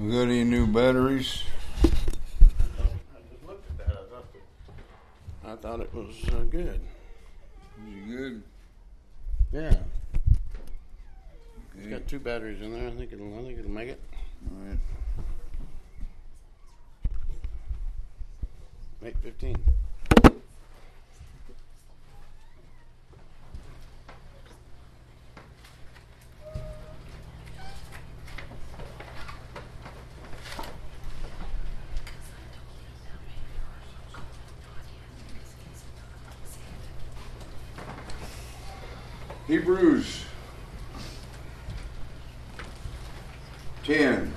We got any new batteries? I just looked at that. I thought, that, I thought it was uh, good. Is it good? Yeah, it's Okay. got two batteries in there. I think it'll. I think it'll make it. All right. Eight fifteen. Hebrews 10,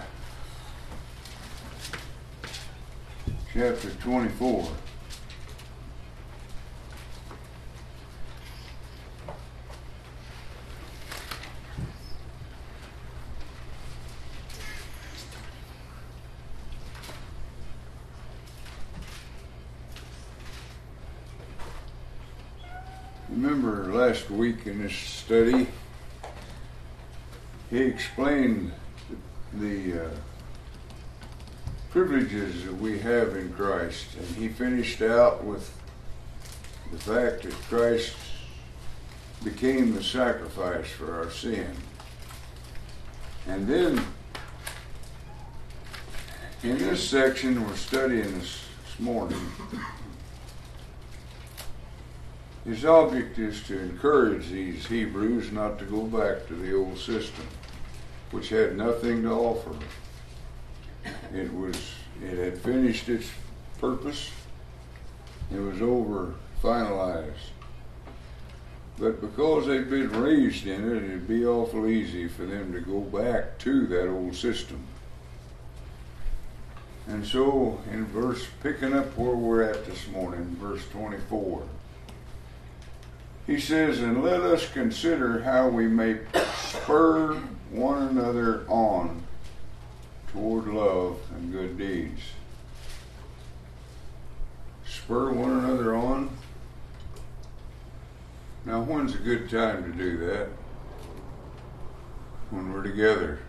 chapter 24. Remember last week in this study, he explained the uh, privileges that we have in Christ, and he finished out with the fact that Christ became the sacrifice for our sin. And then, in this section we're studying this, this morning, his object is to encourage these Hebrews not to go back to the old system, which had nothing to offer. It was it had finished its purpose. It was over finalized. But because they'd been raised in it, it'd be awful easy for them to go back to that old system. And so in verse picking up where we're at this morning, verse 24. He says, And let us consider how we may spur one another on toward love and good deeds. Spur one another on. Now, when's a good time to do that? When we're together.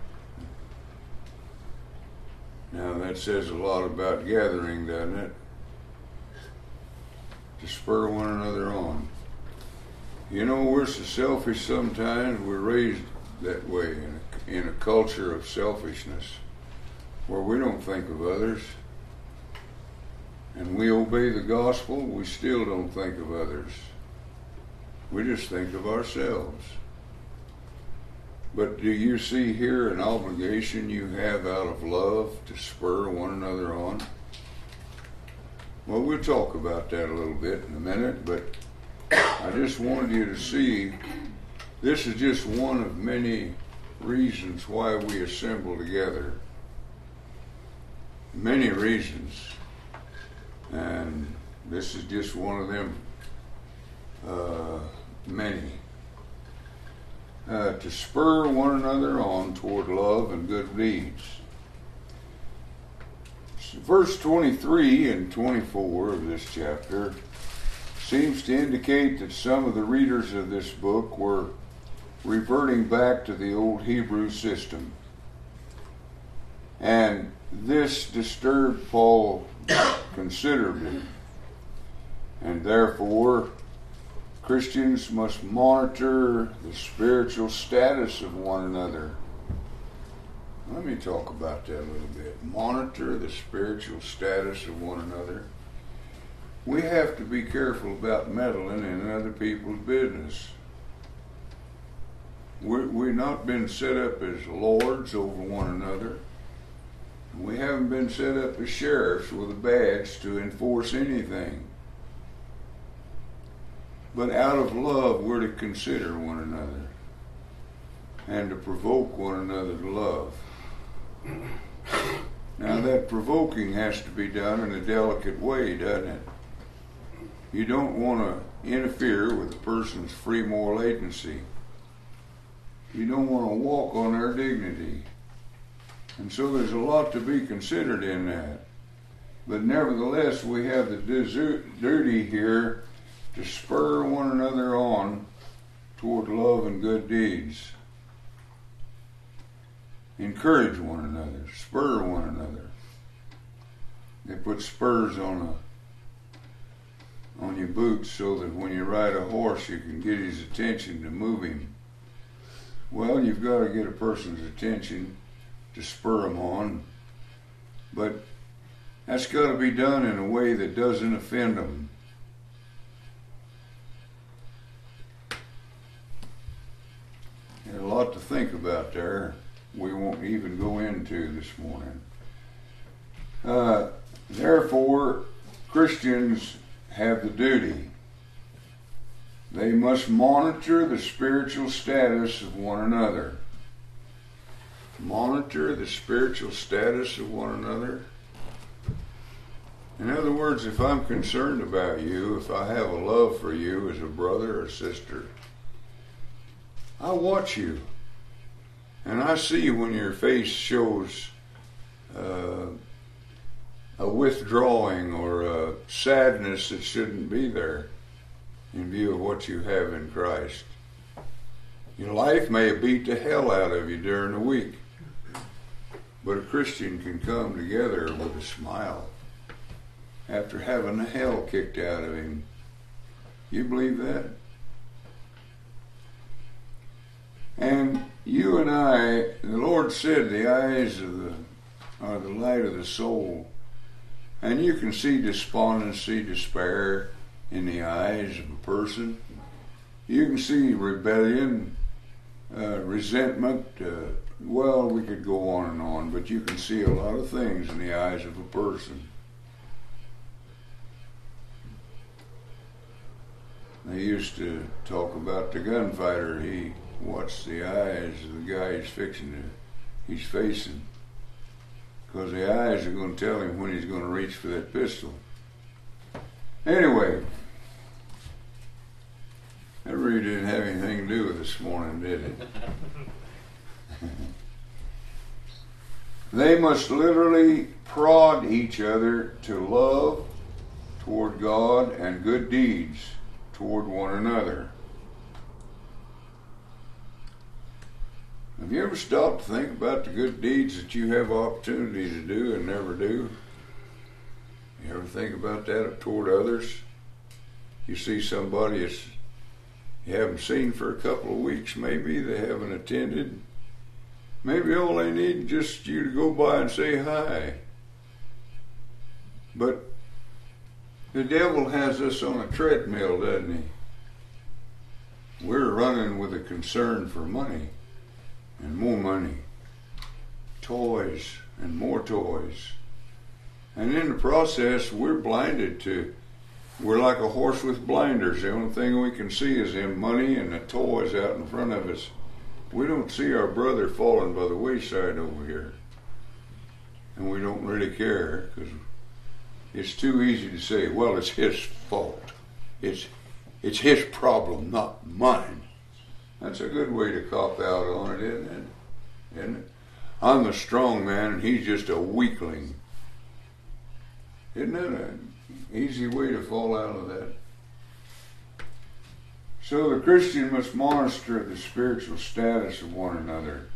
Now, that says a lot about gathering, doesn't it? To spur one another on. You know, we're so selfish sometimes. We're raised that way in a, in a culture of selfishness where we don't think of others. And we obey the gospel, we still don't think of others. We just think of ourselves. But do you see here an obligation you have out of love to spur one another on? Well, we'll talk about that a little bit in a minute, but I just wanted you to see this is just one of many reasons why we assemble together. Many reasons. And this is just one of them uh, many. Uh, to spur one another on toward love and good deeds. Verse 23 and 24 of this chapter seems to indicate that some of the readers of this book were reverting back to the old Hebrew system. And this disturbed Paul considerably. And therefore, Christians must monitor the spiritual status of one another. Let me talk about that a little bit. Monitor the spiritual status of one another we have to be careful about meddling in other people's business. We're, we're not been set up as lords over one another. We haven't been set up as sheriffs with a badge to enforce anything. But out of love, we're to consider one another and to provoke one another to love. Now, that provoking has to be done in a delicate way, doesn't it? You don't want to interfere with a person's free moral agency. You don't want to walk on their dignity. And so there's a lot to be considered in that. But nevertheless, we have the duty here to spur one another on toward love and good deeds. encourage one another, spur one another. They put spurs on a on your boots so that when you ride a horse you can get his attention to move him. Well, you've got to get a person's attention to spur him on, but that's got to be done in a way that doesn't offend them. There's a lot to think about there. We won't even go into this morning. Uh, therefore, Christians have the duty. They must monitor the spiritual status of one another. Monitor the spiritual status of one another. In other words, if I'm concerned about you, if I have a love for you as a brother or sister, I watch you. And I see when your face shows uh, a withdrawing or a sadness that shouldn't be there in view of what you have in Christ. Your life may beat the hell out of you during the week, but a Christian can come together with a smile after having the hell kicked out of him. You believe that? And you and I, the Lord said, the eyes of the are the light of the soul. And you can see despondency, despair in the eyes of a person. You can see rebellion, uh, resentment. Uh, well, we could go on and on, but you can see a lot of things in the eyes of a person. They used to talk about the gunfighter. He watched the eyes of the guy he's fixing to, he's facing because the eyes are going to tell him when he's going to reach for that pistol. Anyway, that really didn't have anything to do with this morning, did it? they must literally prod each other to love toward God and good deeds toward one another. Have you ever stopped to think about the good deeds that you have opportunity to do and never do? You ever think about that toward others? You see somebody that's you haven't seen for a couple of weeks, maybe they haven't attended. Maybe all they need is just you to go by and say hi. But the devil has us on a treadmill, doesn't he? We're running with a concern for money and more money, toys and more toys. And in the process, we're blinded to, we're like a horse with blinders. The only thing we can see is the money and the toys out in front of us. We don't see our brother falling by the wayside over here. And we don't really care because it's too easy to say, well, it's his fault. It's, it's his problem, not mine. That's a good way to cop out on it, isn't it? Isn't it? I'm a strong man and he's just a weakling. Isn't that an easy way to fall out of that? So the Christian must monitor the spiritual status of one another.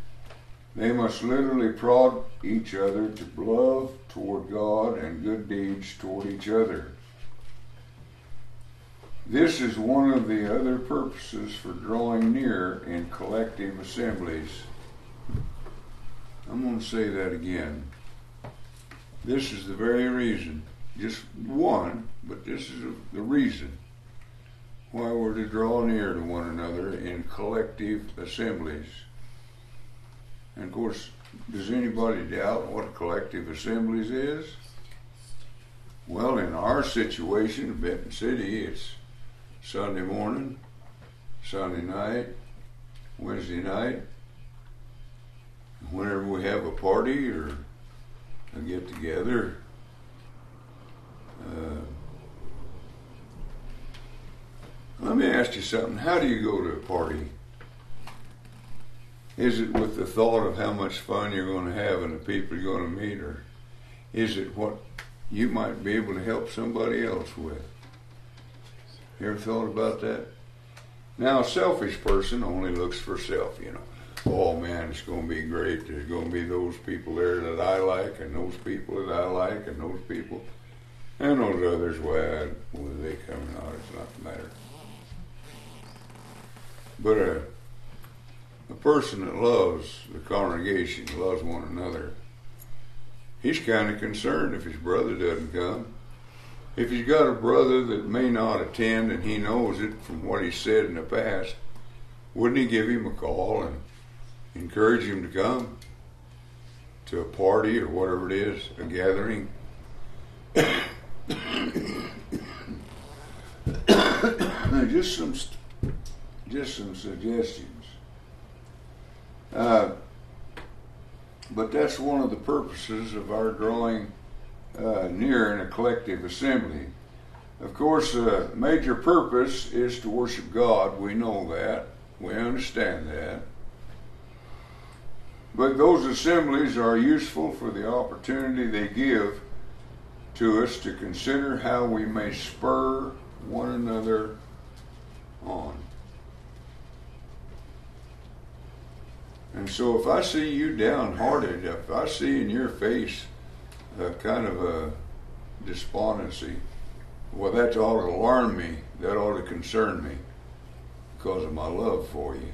They must literally prod each other to love toward God and good deeds toward each other. This is one of the other purposes for drawing near in collective assemblies. I'm going to say that again. This is the very reason, just one, but this is the reason why we're to draw near to one another in collective assemblies. And of course, does anybody doubt what collective assemblies is? Well, in our situation, Benton City, it's Sunday morning, Sunday night, Wednesday night, whenever we have a party or a get together. Uh, let me ask you something. How do you go to a party? Is it with the thought of how much fun you're going to have and the people you're going to meet, or is it what you might be able to help somebody else with? You ever thought about that? Now, a selfish person only looks for self, you know. oh man, it's going to be great. There's going to be those people there that I like, and those people that I like, and those people, and those others. Well, whether they come or not, it's not the matter. But a, a person that loves the congregation, loves one another, he's kind of concerned if his brother doesn't come. If he's got a brother that may not attend and he knows it from what he said in the past, wouldn't he give him a call and encourage him to come to a party or whatever it is, a gathering? just some just some suggestions. Uh, but that's one of the purposes of our drawing uh, near in a collective assembly. Of course, the uh, major purpose is to worship God. We know that. We understand that. But those assemblies are useful for the opportunity they give to us to consider how we may spur one another on. And so if I see you downhearted, if I see in your face a kind of a despondency, well, that ought to alarm me. That ought to concern me because of my love for you.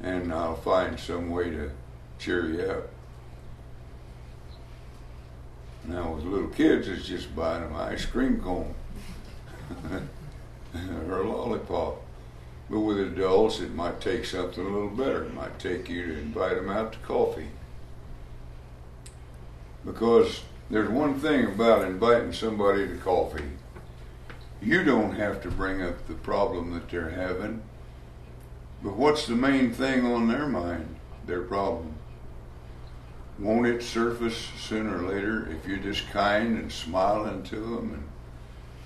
And I'll find some way to cheer you up. Now, with little kids, it's just buying them ice cream cone or a lollipop. But with adults, it might take something a little better. It might take you to invite them out to coffee. Because there's one thing about inviting somebody to coffee. You don't have to bring up the problem that they're having. But what's the main thing on their mind? Their problem. Won't it surface sooner or later if you're just kind and smiling to them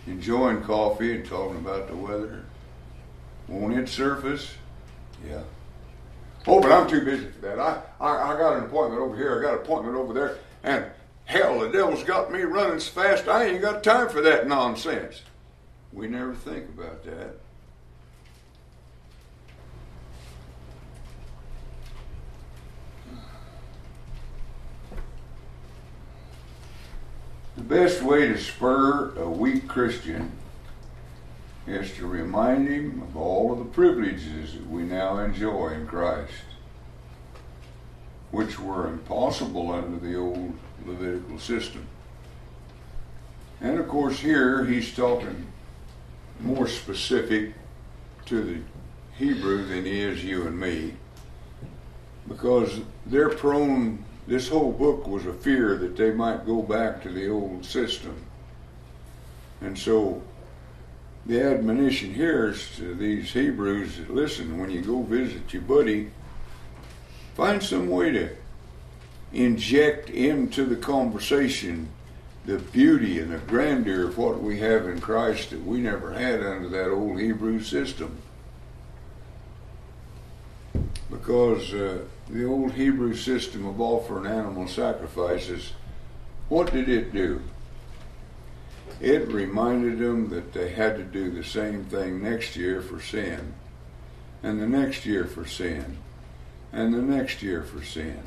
and enjoying coffee and talking about the weather? Won't it surface? Yeah. Oh, but I'm too busy for that. I, I, I got an appointment over here. I got an appointment over there. And hell, the devil's got me running so fast, I ain't got time for that nonsense. We never think about that. The best way to spur a weak Christian is to remind him of all of the privileges that we now enjoy in Christ, which were impossible under the old Levitical system. And of course, here he's talking more specific to the Hebrew than he is you and me, because they're prone, this whole book was a fear that they might go back to the old system. And so the admonition here is to these Hebrews listen, when you go visit your buddy, find some way to inject into the conversation the beauty and the grandeur of what we have in Christ that we never had under that old Hebrew system. Because uh, the old Hebrew system of offering animal sacrifices, what did it do? it reminded them that they had to do the same thing next year for sin, and the next year for sin, and the next year for sin.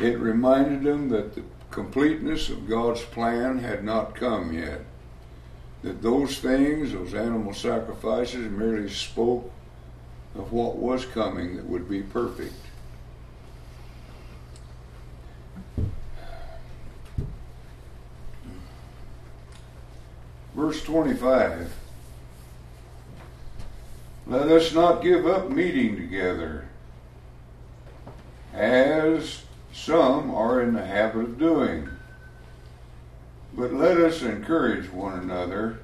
It reminded them that the completeness of God's plan had not come yet. That those things, those animal sacrifices, merely spoke of what was coming that would be perfect. Verse 25 Let us not give up meeting together, as some are in the habit of doing, but let us encourage one another,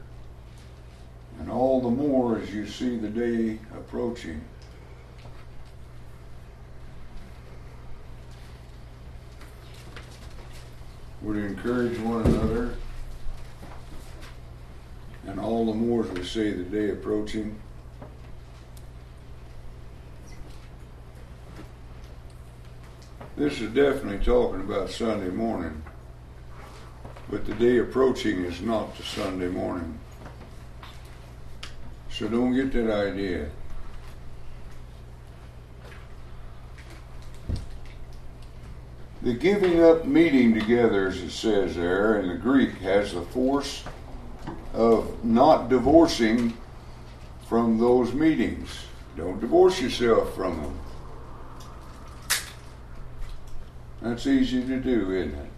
and all the more as you see the day approaching. Would encourage one another and all the more as we see the day approaching. This is definitely talking about Sunday morning, but the day approaching is not the Sunday morning. So don't get that idea. The giving up meeting together, as it says there in the Greek, has the force of not divorcing from those meetings. Don't divorce yourself from them. That's easy to do, isn't it?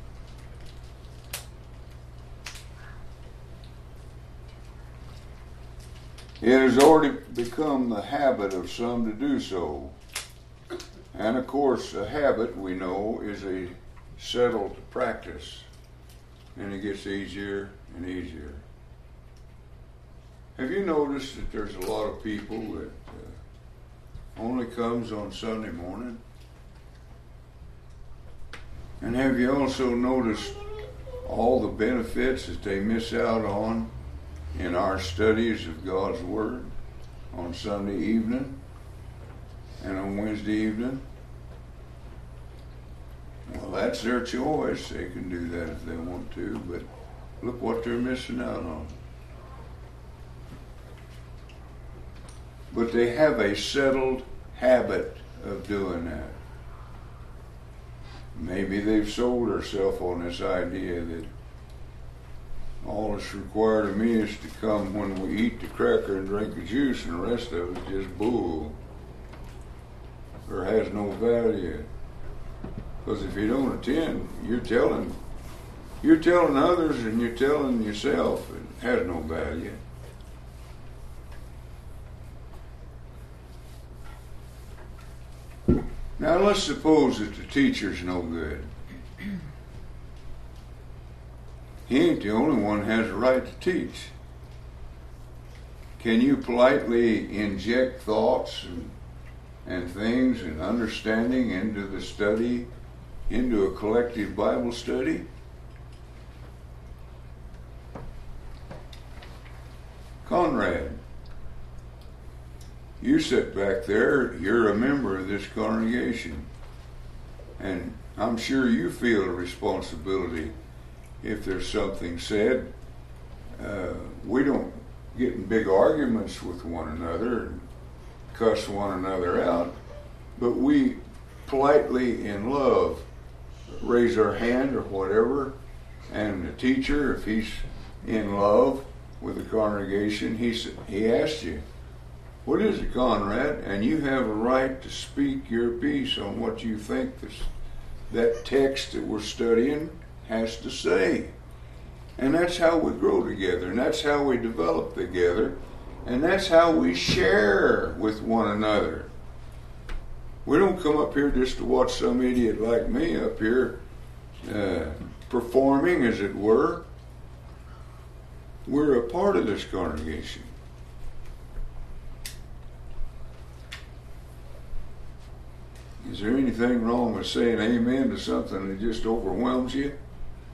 It has already become the habit of some to do so. And of course, a habit, we know, is a settled practice. And it gets easier and easier. Have you noticed that there's a lot of people that uh, only comes on Sunday morning? And have you also noticed all the benefits that they miss out on in our studies of God's Word on Sunday evening and on Wednesday evening? Well, that's their choice. They can do that if they want to, but look what they're missing out on. But they have a settled habit of doing that. Maybe they've sold themselves on this idea that all that's required of me is to come when we eat the cracker and drink the juice, and the rest of it is just bull or has no value. Because if you don't attend, you're telling you're telling others and you're telling yourself it has no value. Now let's suppose that the teacher's no good. He ain't the only one has a right to teach. Can you politely inject thoughts and, and things and understanding into the study, into a collective Bible study? Conrad, you sit back there, you're a member of this congregation, and I'm sure you feel a responsibility if there's something said. Uh, we don't get in big arguments with one another and cuss one another out, but we politely in love raise our hand or whatever, and the teacher, if he's in love with the congregation, he he asks you, "What is it, Conrad?" And you have a right to speak your piece on what you think this that text that we're studying has to say. And that's how we grow together, and that's how we develop together, and that's how we share with one another. We don't come up here just to watch some idiot like me up here uh, performing, as it were. We're a part of this congregation. Is there anything wrong with saying amen to something that just overwhelms you?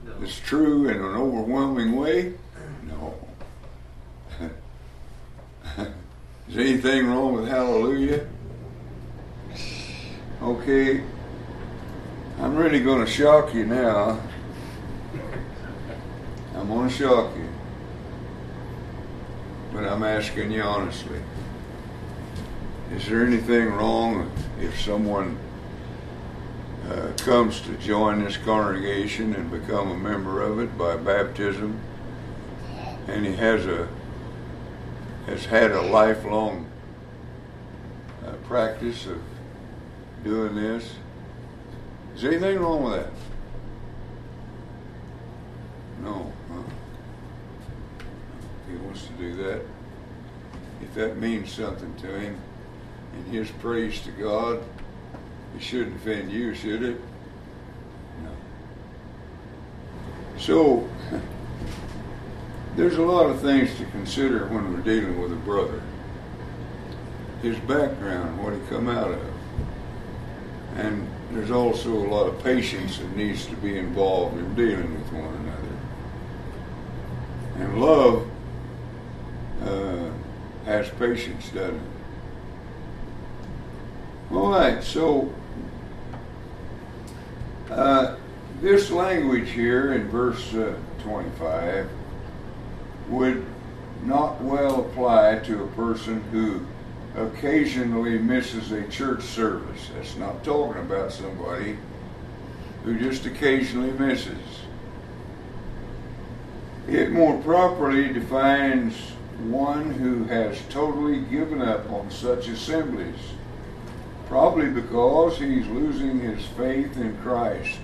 No. It's true in an overwhelming way? No. Is anything wrong with hallelujah? Okay. I'm really going to shock you now. I'm going to shock you. But I'm asking you honestly. Is there anything wrong if someone uh, comes to join this congregation and become a member of it by baptism, and he has a has had a lifelong uh, practice of doing this. Is there anything wrong with that? No. Huh? He wants to do that. If that means something to him, and his praise to God, it shouldn't offend you, should it? No. So, there's a lot of things to consider when we're dealing with a brother. His background, what he come out of. And there's also a lot of patience that needs to be involved in dealing with one another. And love uh, has patience, doesn't it? All right, so uh, this language here in verse uh, 25 would not well apply to a person who occasionally misses a church service. That's not talking about somebody who just occasionally misses. It more properly defines one who has totally given up on such assemblies, probably because he's losing his faith in Christ.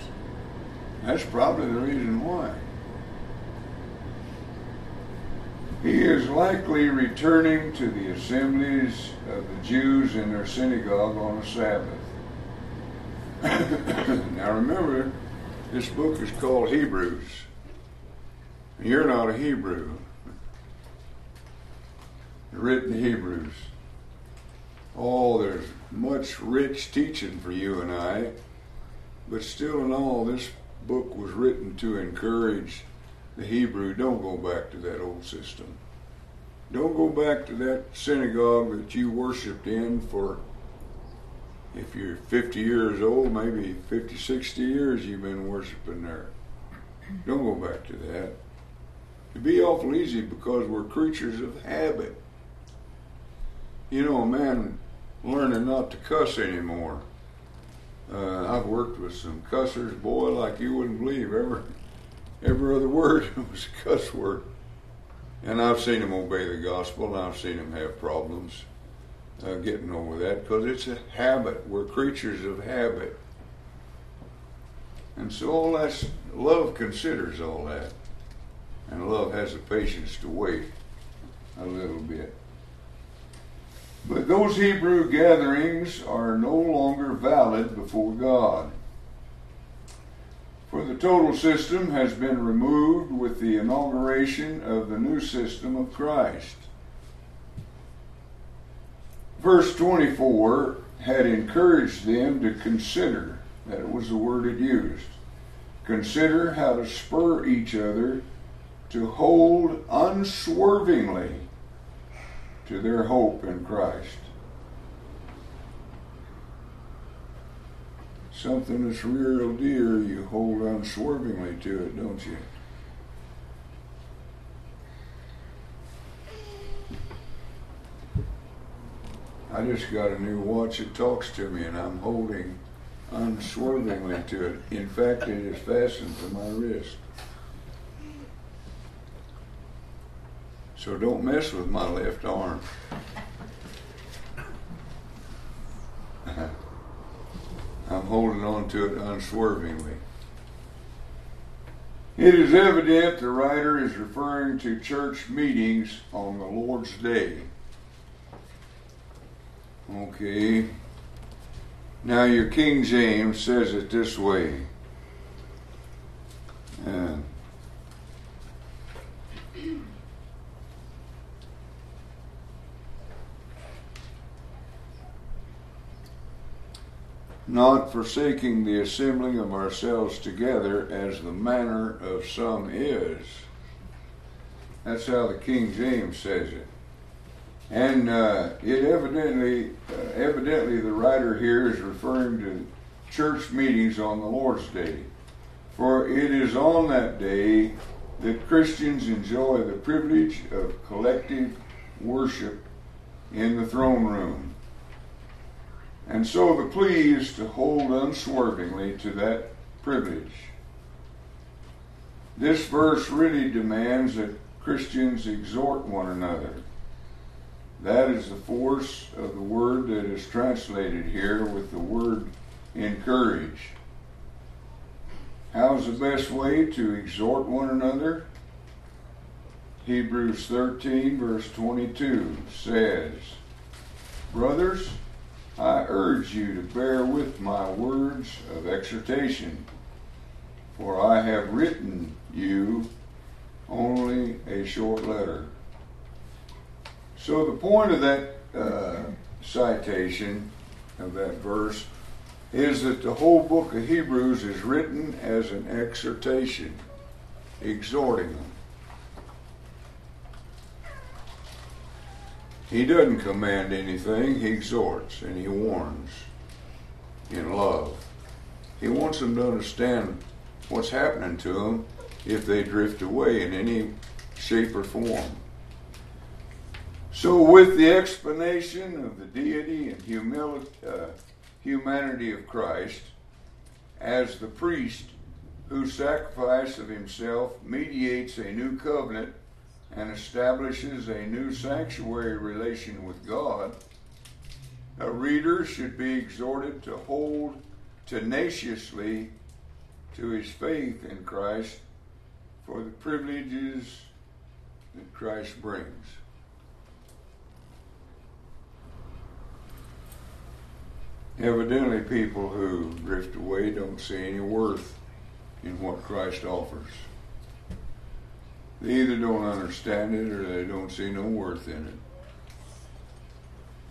That's probably the reason why. He is likely returning to the assemblies of the Jews in their synagogue on a Sabbath. now remember, this book is called Hebrews. You're not a Hebrew. You're written Hebrews. Oh, there's much rich teaching for you and I, but still in all, this book was written to encourage the Hebrew. Don't go back to that old system. Don't go back to that synagogue that you worshiped in for, if you're 50 years old, maybe 50, 60 years you've been worshiping there. Don't go back to that. It'd be awful easy because we're creatures of habit. You know, a man learning not to cuss anymore. Uh, I've worked with some cussers, boy, like you wouldn't believe. Every every other word was a cuss word. And I've seen them obey the gospel, and I've seen them have problems uh, getting over that because it's a habit. We're creatures of habit. And so all that love considers all that. And love has the patience to wait a little bit. But those Hebrew gatherings are no longer valid before God. For the total system has been removed with the inauguration of the new system of Christ. Verse 24 had encouraged them to consider, that it was the word it used, consider how to spur each other to hold unswervingly to their hope in Christ. Something that's real dear, you hold unswervingly to it, don't you? I just got a new watch that talks to me, and I'm holding unswervingly to it. In fact, it is fastened to my wrist. So don't mess with my left arm. I'm holding on to it unswervingly. It is evident the writer is referring to church meetings on the Lord's Day. Okay. Now, your King James says it this way. Uh, not forsaking the assembling of ourselves together as the manner of some is. That's how the King James says it. And uh, it evidently, uh, evidently, the writer here is referring to church meetings on the Lord's Day. For it is on that day that Christians enjoy the privilege of collective worship in the throne room. And so the plea is to hold unswervingly to that privilege. This verse really demands that Christians exhort one another. That is the force of the word that is translated here with the word encourage. How's the best way to exhort one another? Hebrews 13, verse 22 says, Brothers, I urge you to bear with my words of exhortation, for I have written you only a short letter. So the point of that uh, citation of that verse is that the whole book of Hebrews is written as an exhortation, exhorting. He doesn't command anything, he exhorts and he warns in love. He wants them to understand what's happening to them if they drift away in any shape or form. So, with the explanation of the deity and humility, uh, humanity of Christ, as the priest whose sacrifice of himself mediates a new covenant and establishes a new sanctuary relation with God, a reader should be exhorted to hold tenaciously to his faith in Christ for the privileges that Christ brings. Evidently, people who drift away don't see any worth in what Christ offers. They either don't understand it or they don't see no worth in it.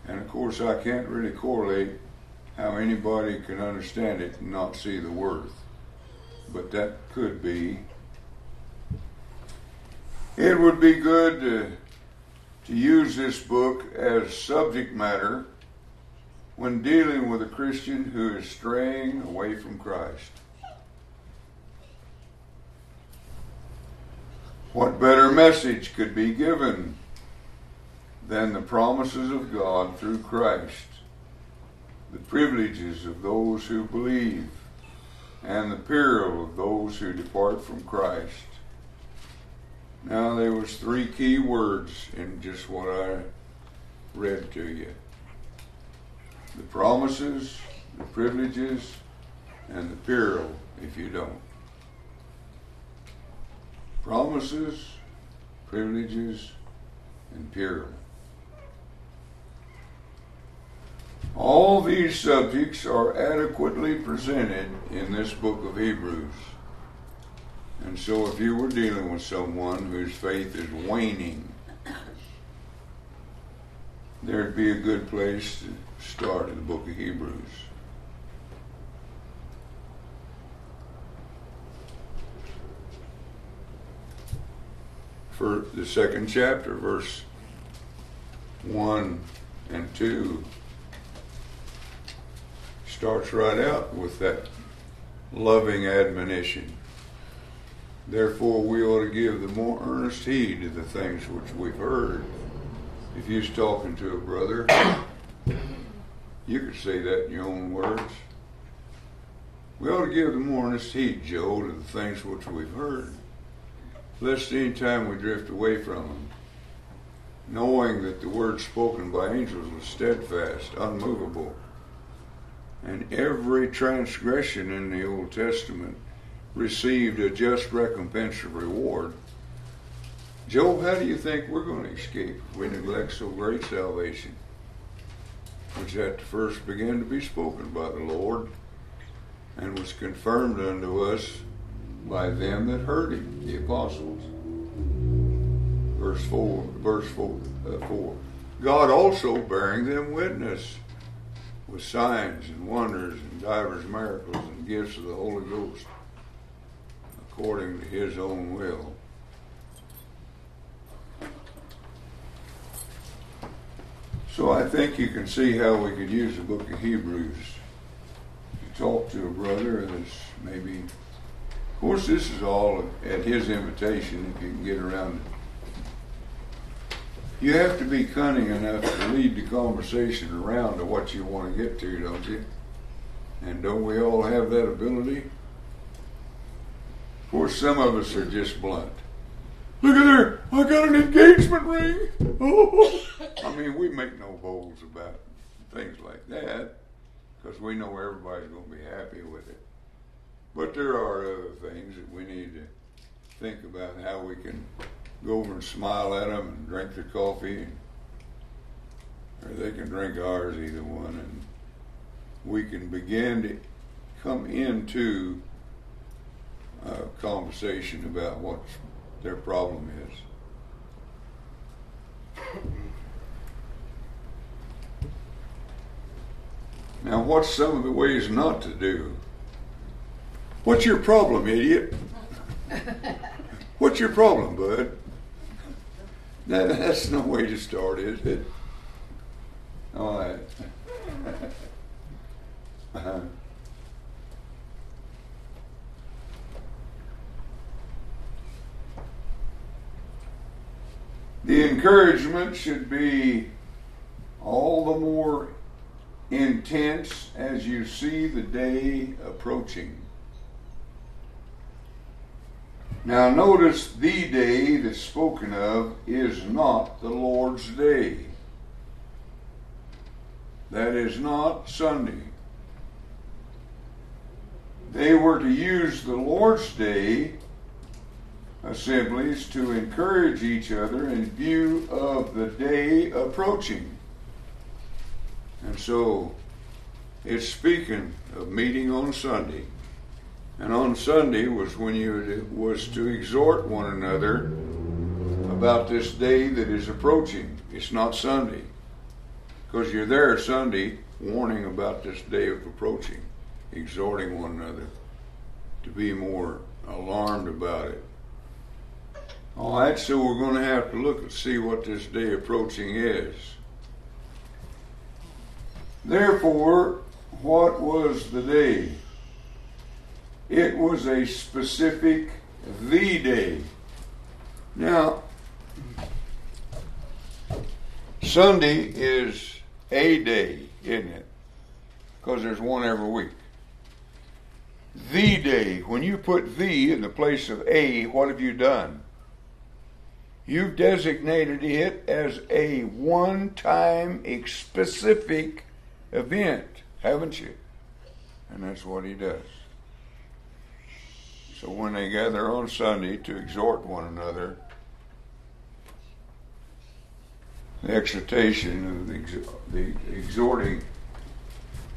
And of course, I can't really correlate how anybody can understand it and not see the worth. But that could be. It would be good to, to use this book as subject matter when dealing with a Christian who is straying away from Christ. What better message could be given than the promises of God through Christ, the privileges of those who believe, and the peril of those who depart from Christ? Now there was three key words in just what I read to you the promises, the privileges, and the peril if you don't. Promises, privileges, and peril. All these subjects are adequately presented in this book of Hebrews. And so, if you were dealing with someone whose faith is waning, there'd be a good place to start in the book of Hebrews. For the second chapter, verse 1 and 2 starts right out with that loving admonition. Therefore, we ought to give the more earnest heed to the things which we've heard. If you're talking to a brother you could say that in your own words. We ought to give the more earnest heed, Joe, to the things which we've heard, lest any time we drift away from them, knowing that the word spoken by angels was steadfast, unmovable, and every transgression in the Old Testament received a just recompense of reward. Joe, how do you think we're going to escape if we neglect so great salvation? which at the first began to be spoken by the Lord, and was confirmed unto us by them that heard him, the apostles. Verse 4, verse 4, uh, 4. God also bearing them witness with signs and wonders and divers miracles and gifts of the Holy Ghost, according to his own will So I think you can see how we could use the book of Hebrews to talk to a brother that's maybe, of course, this is all at his invitation if you can get around it. You have to be cunning enough to lead the conversation around to what you want to get to, don't you? And don't we all have that ability? Of course, some of us are just blunt. Look at there, I got an engagement ring. Oh. I mean, we make no bones about things like that because we know everybody's going to be happy with it. But there are other things that we need to think about how we can go over and smile at them and drink their coffee, and, or they can drink ours, either one, and we can begin to come into a conversation about what their problem is. Now, what's some of the ways not to do? What's your problem, idiot? What's your problem, bud? That, that's no way to start, is it? All right. uh-huh. The encouragement should be all the more intense as you see the day approaching. Now, notice the day that's spoken of is not the Lord's day. That is not Sunday. They were to use the Lord's day assemblies to encourage each other in view of the day approaching. And so it's speaking of meeting on Sunday. And on Sunday was when you was to exhort one another about this day that is approaching. It's not Sunday. Because you're there Sunday warning about this day of approaching, exhorting one another to be more alarmed about it. All right, so we're going to have to look and see what this day approaching is. Therefore, what was the day? It was a specific the day. Now, Sunday is a day, isn't it? Because there's one every week. The day, when you put the in the place of a, what have you done? You've designated it as a one time specific event, haven't you? And that's what he does. So when they gather on Sunday to exhort one another, the exhortation of the, the exhorting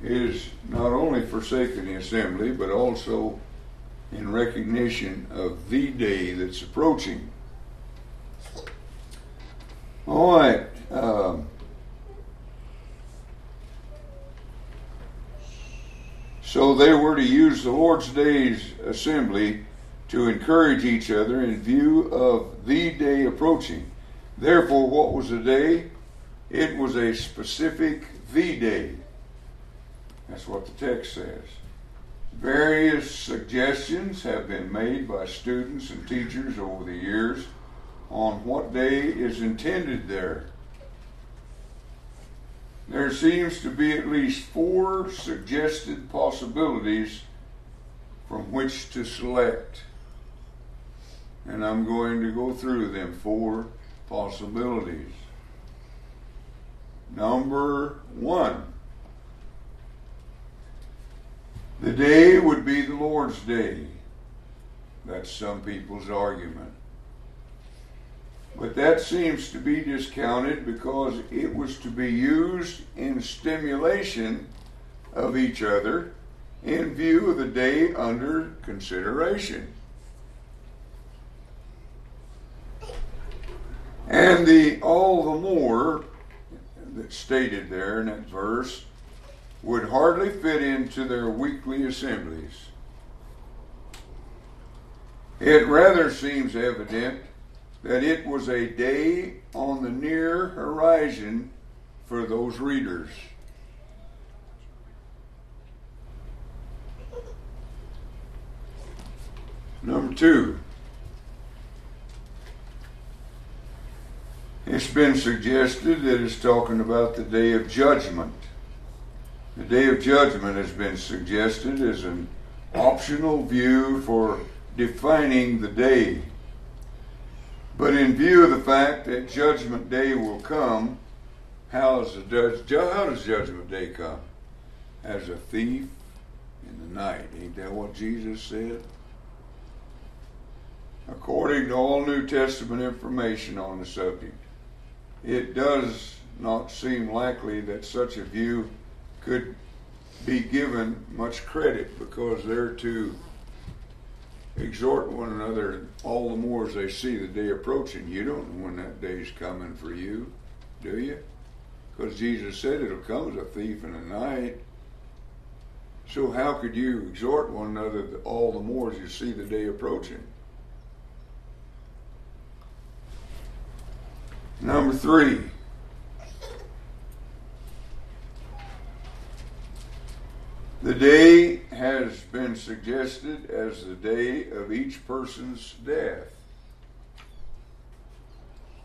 is not only forsaking the assembly, but also in recognition of the day that's approaching. All right. Um, so they were to use the Lord's Day's assembly to encourage each other in view of the day approaching. Therefore, what was the day? It was a specific the day. That's what the text says. Various suggestions have been made by students and teachers over the years on what day is intended there. There seems to be at least four suggested possibilities from which to select. And I'm going to go through them four possibilities. Number one, the day would be the Lord's day. That's some people's argument. But that seems to be discounted because it was to be used in stimulation of each other in view of the day under consideration. And the all the more that's stated there in that verse would hardly fit into their weekly assemblies. It rather seems evident that it was a day on the near horizon for those readers. Number two, It's been suggested that it's talking about the day of judgment. The day of judgment has been suggested as an optional view for defining the day. But in view of the fact that judgment day will come, how does, how does judgment day come? As a thief in the night. Ain't that what Jesus said? According to all New Testament information on the subject, it does not seem likely that such a view could be given much credit because they're to exhort one another all the more as they see the day approaching. You don't know when that day's coming for you, do you? Because Jesus said it'll come as a thief in the night. So how could you exhort one another all the more as you see the day approaching? Number three. The day has been suggested as the day of each person's death.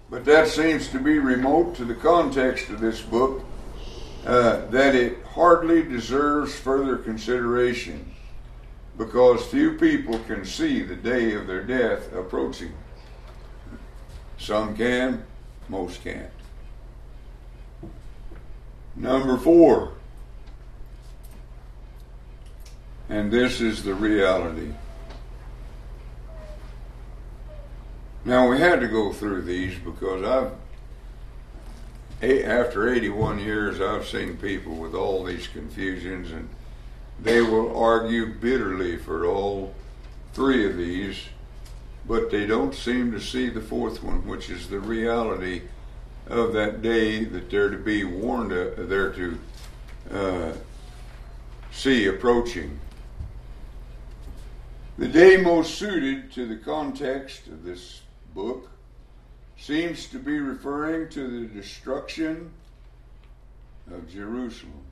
But that seems to be remote to the context of this book uh, that it hardly deserves further consideration because few people can see the day of their death approaching. Some can, most can't. Number four, and this is the reality. Now we had to go through these because I've after 81 years I've seen people with all these confusions and they will argue bitterly for all three of these but they don't seem to see the fourth one which is the reality of that day that they're to be warned uh, they're to uh, see approaching the day most suited to the context of this book seems to be referring to the destruction of Jerusalem.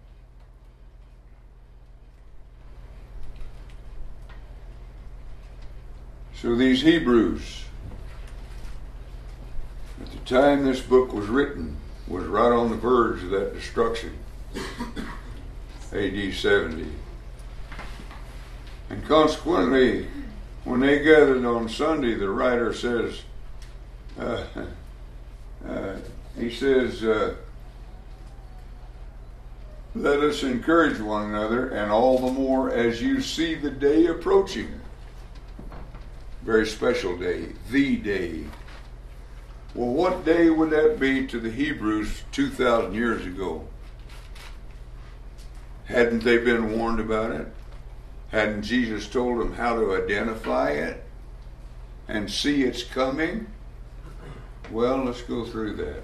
So these Hebrews, at the time this book was written, was right on the verge of that destruction. AD 70. And consequently, when they gathered on Sunday, the writer says, uh, uh, he says, uh, let us encourage one another, and all the more as you see the day approaching. Very special day, the day. Well, what day would that be to the Hebrews 2,000 years ago? Hadn't they been warned about it? Hadn't Jesus told them how to identify it and see it's coming? Well, let's go through that.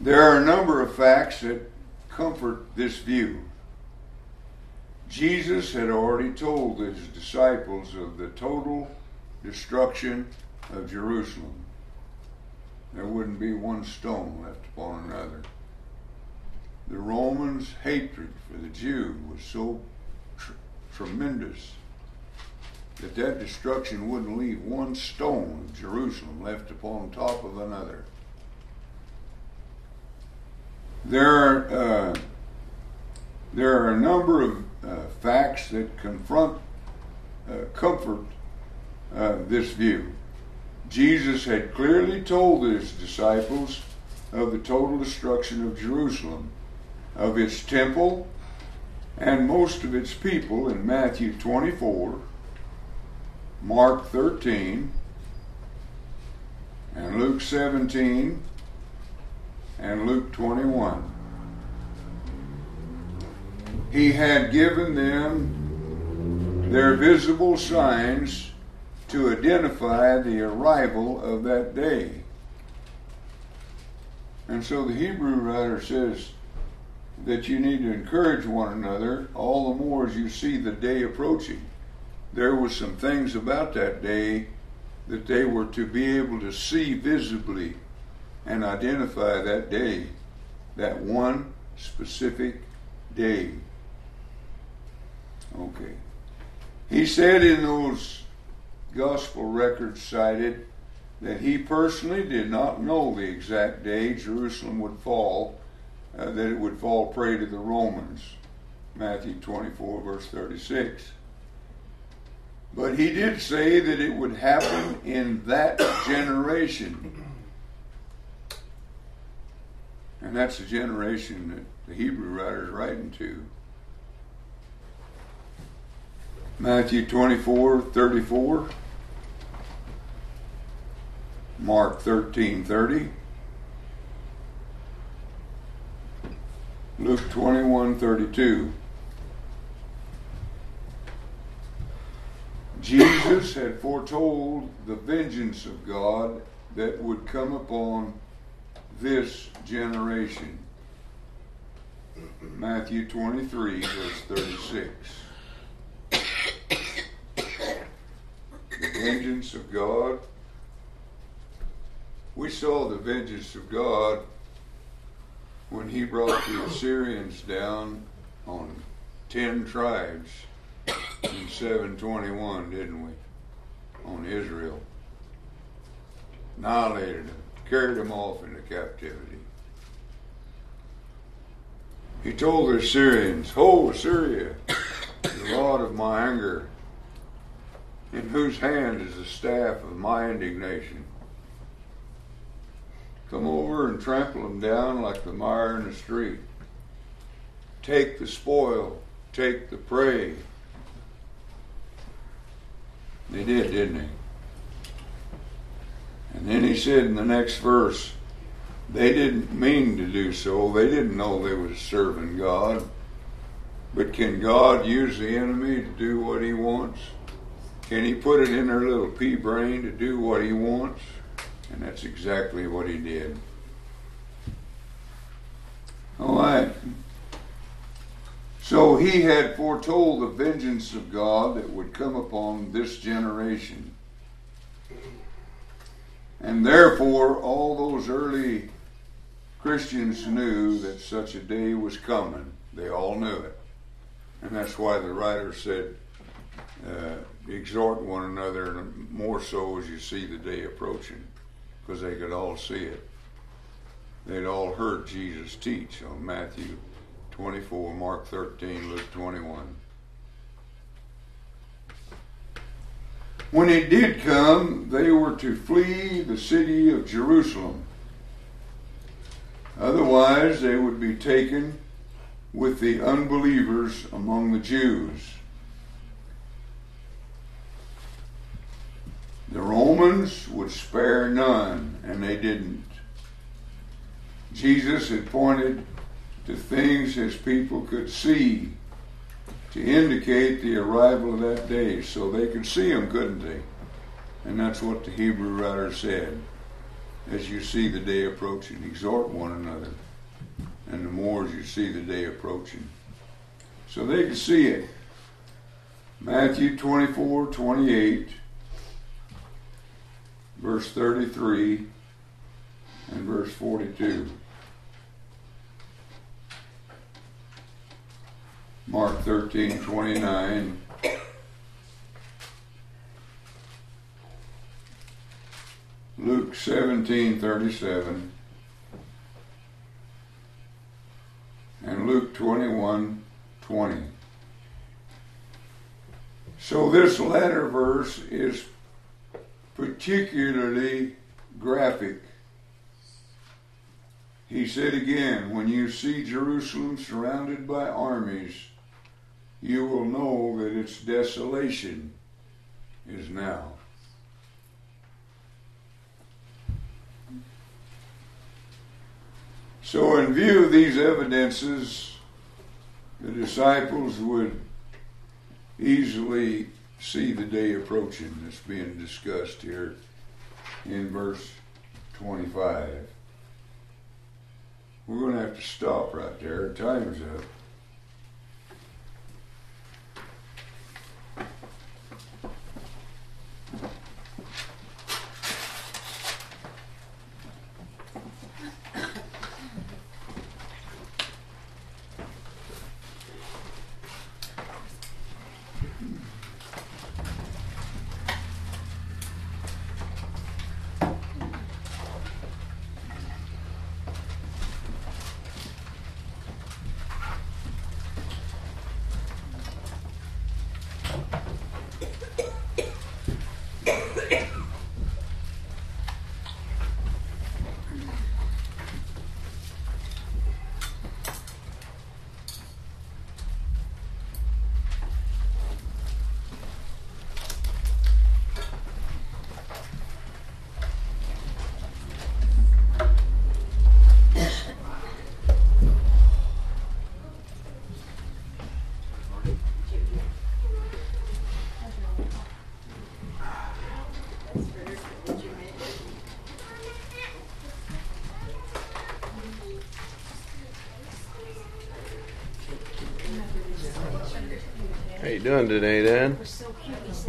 There are a number of facts that comfort this view. Jesus had already told his disciples of the total destruction of Jerusalem. There wouldn't be one stone left upon another. The Romans' hatred for the Jew was so tr- tremendous that that destruction wouldn't leave one stone of Jerusalem left upon top of another. There are, uh, there are a number of uh, facts that confront, uh, comfort uh, this view. Jesus had clearly told his disciples of the total destruction of Jerusalem, of its temple, and most of its people in Matthew 24 Mark 13, and Luke 17, and Luke 21. He had given them their visible signs to identify the arrival of that day. And so the Hebrew writer says that you need to encourage one another all the more as you see the day approaching there were some things about that day that they were to be able to see visibly and identify that day, that one specific day. Okay. He said in those gospel records cited that he personally did not know the exact day Jerusalem would fall, uh, that it would fall prey to the Romans. Matthew 24, verse 36. But he did say that it would happen in that generation. And that's the generation that the Hebrew writer is writing to. Matthew 24, 34. Mark 13, 30. Luke 21, 32. Jesus had foretold the vengeance of God that would come upon this generation. Matthew 23, verse 36. The vengeance of God. We saw the vengeance of God when he brought the Assyrians down on ten tribes in 721, didn't we? On Israel. annihilated them, carried them off into captivity. He told the Assyrians, Ho, Assyria, the rod of my anger, in whose hand is the staff of my indignation. Come over and trample them down like the mire in the street. Take the spoil, take the prey. They did, didn't they? And then he said in the next verse, they didn't mean to do so. They didn't know they was serving God. But can God use the enemy to do what he wants? Can he put it in their little pea brain to do what he wants? And that's exactly what he did. All right. So he had foretold the vengeance of God that would come upon this generation. And therefore, all those early Christians knew that such a day was coming. They all knew it. And that's why the writer said, uh, exhort one another, and more so as you see the day approaching, because they could all see it. They'd all heard Jesus teach on Matthew 24, Mark 13, Luke 21. When it did come, they were to flee the city of Jerusalem. Otherwise, they would be taken with the unbelievers among the Jews. The Romans would spare none, and they didn't. Jesus had pointed to things his people could see to indicate the arrival of that day. So they could see him, couldn't they? And that's what the Hebrew writer said. As you see the day approaching, exhort one another. And the more as you see the day approaching. So they could see it. Matthew 24, 28, verse 33, and verse 42. Mark 13, 29. Luke 17, 37. And Luke 21, 20. So this latter verse is particularly graphic. He said again, when you see Jerusalem surrounded by armies, you will know that its desolation is now. So, in view of these evidences, the disciples would easily see the day approaching that's being discussed here in verse 25. We're going to have to stop right there. Time's up. How you doing today, cute.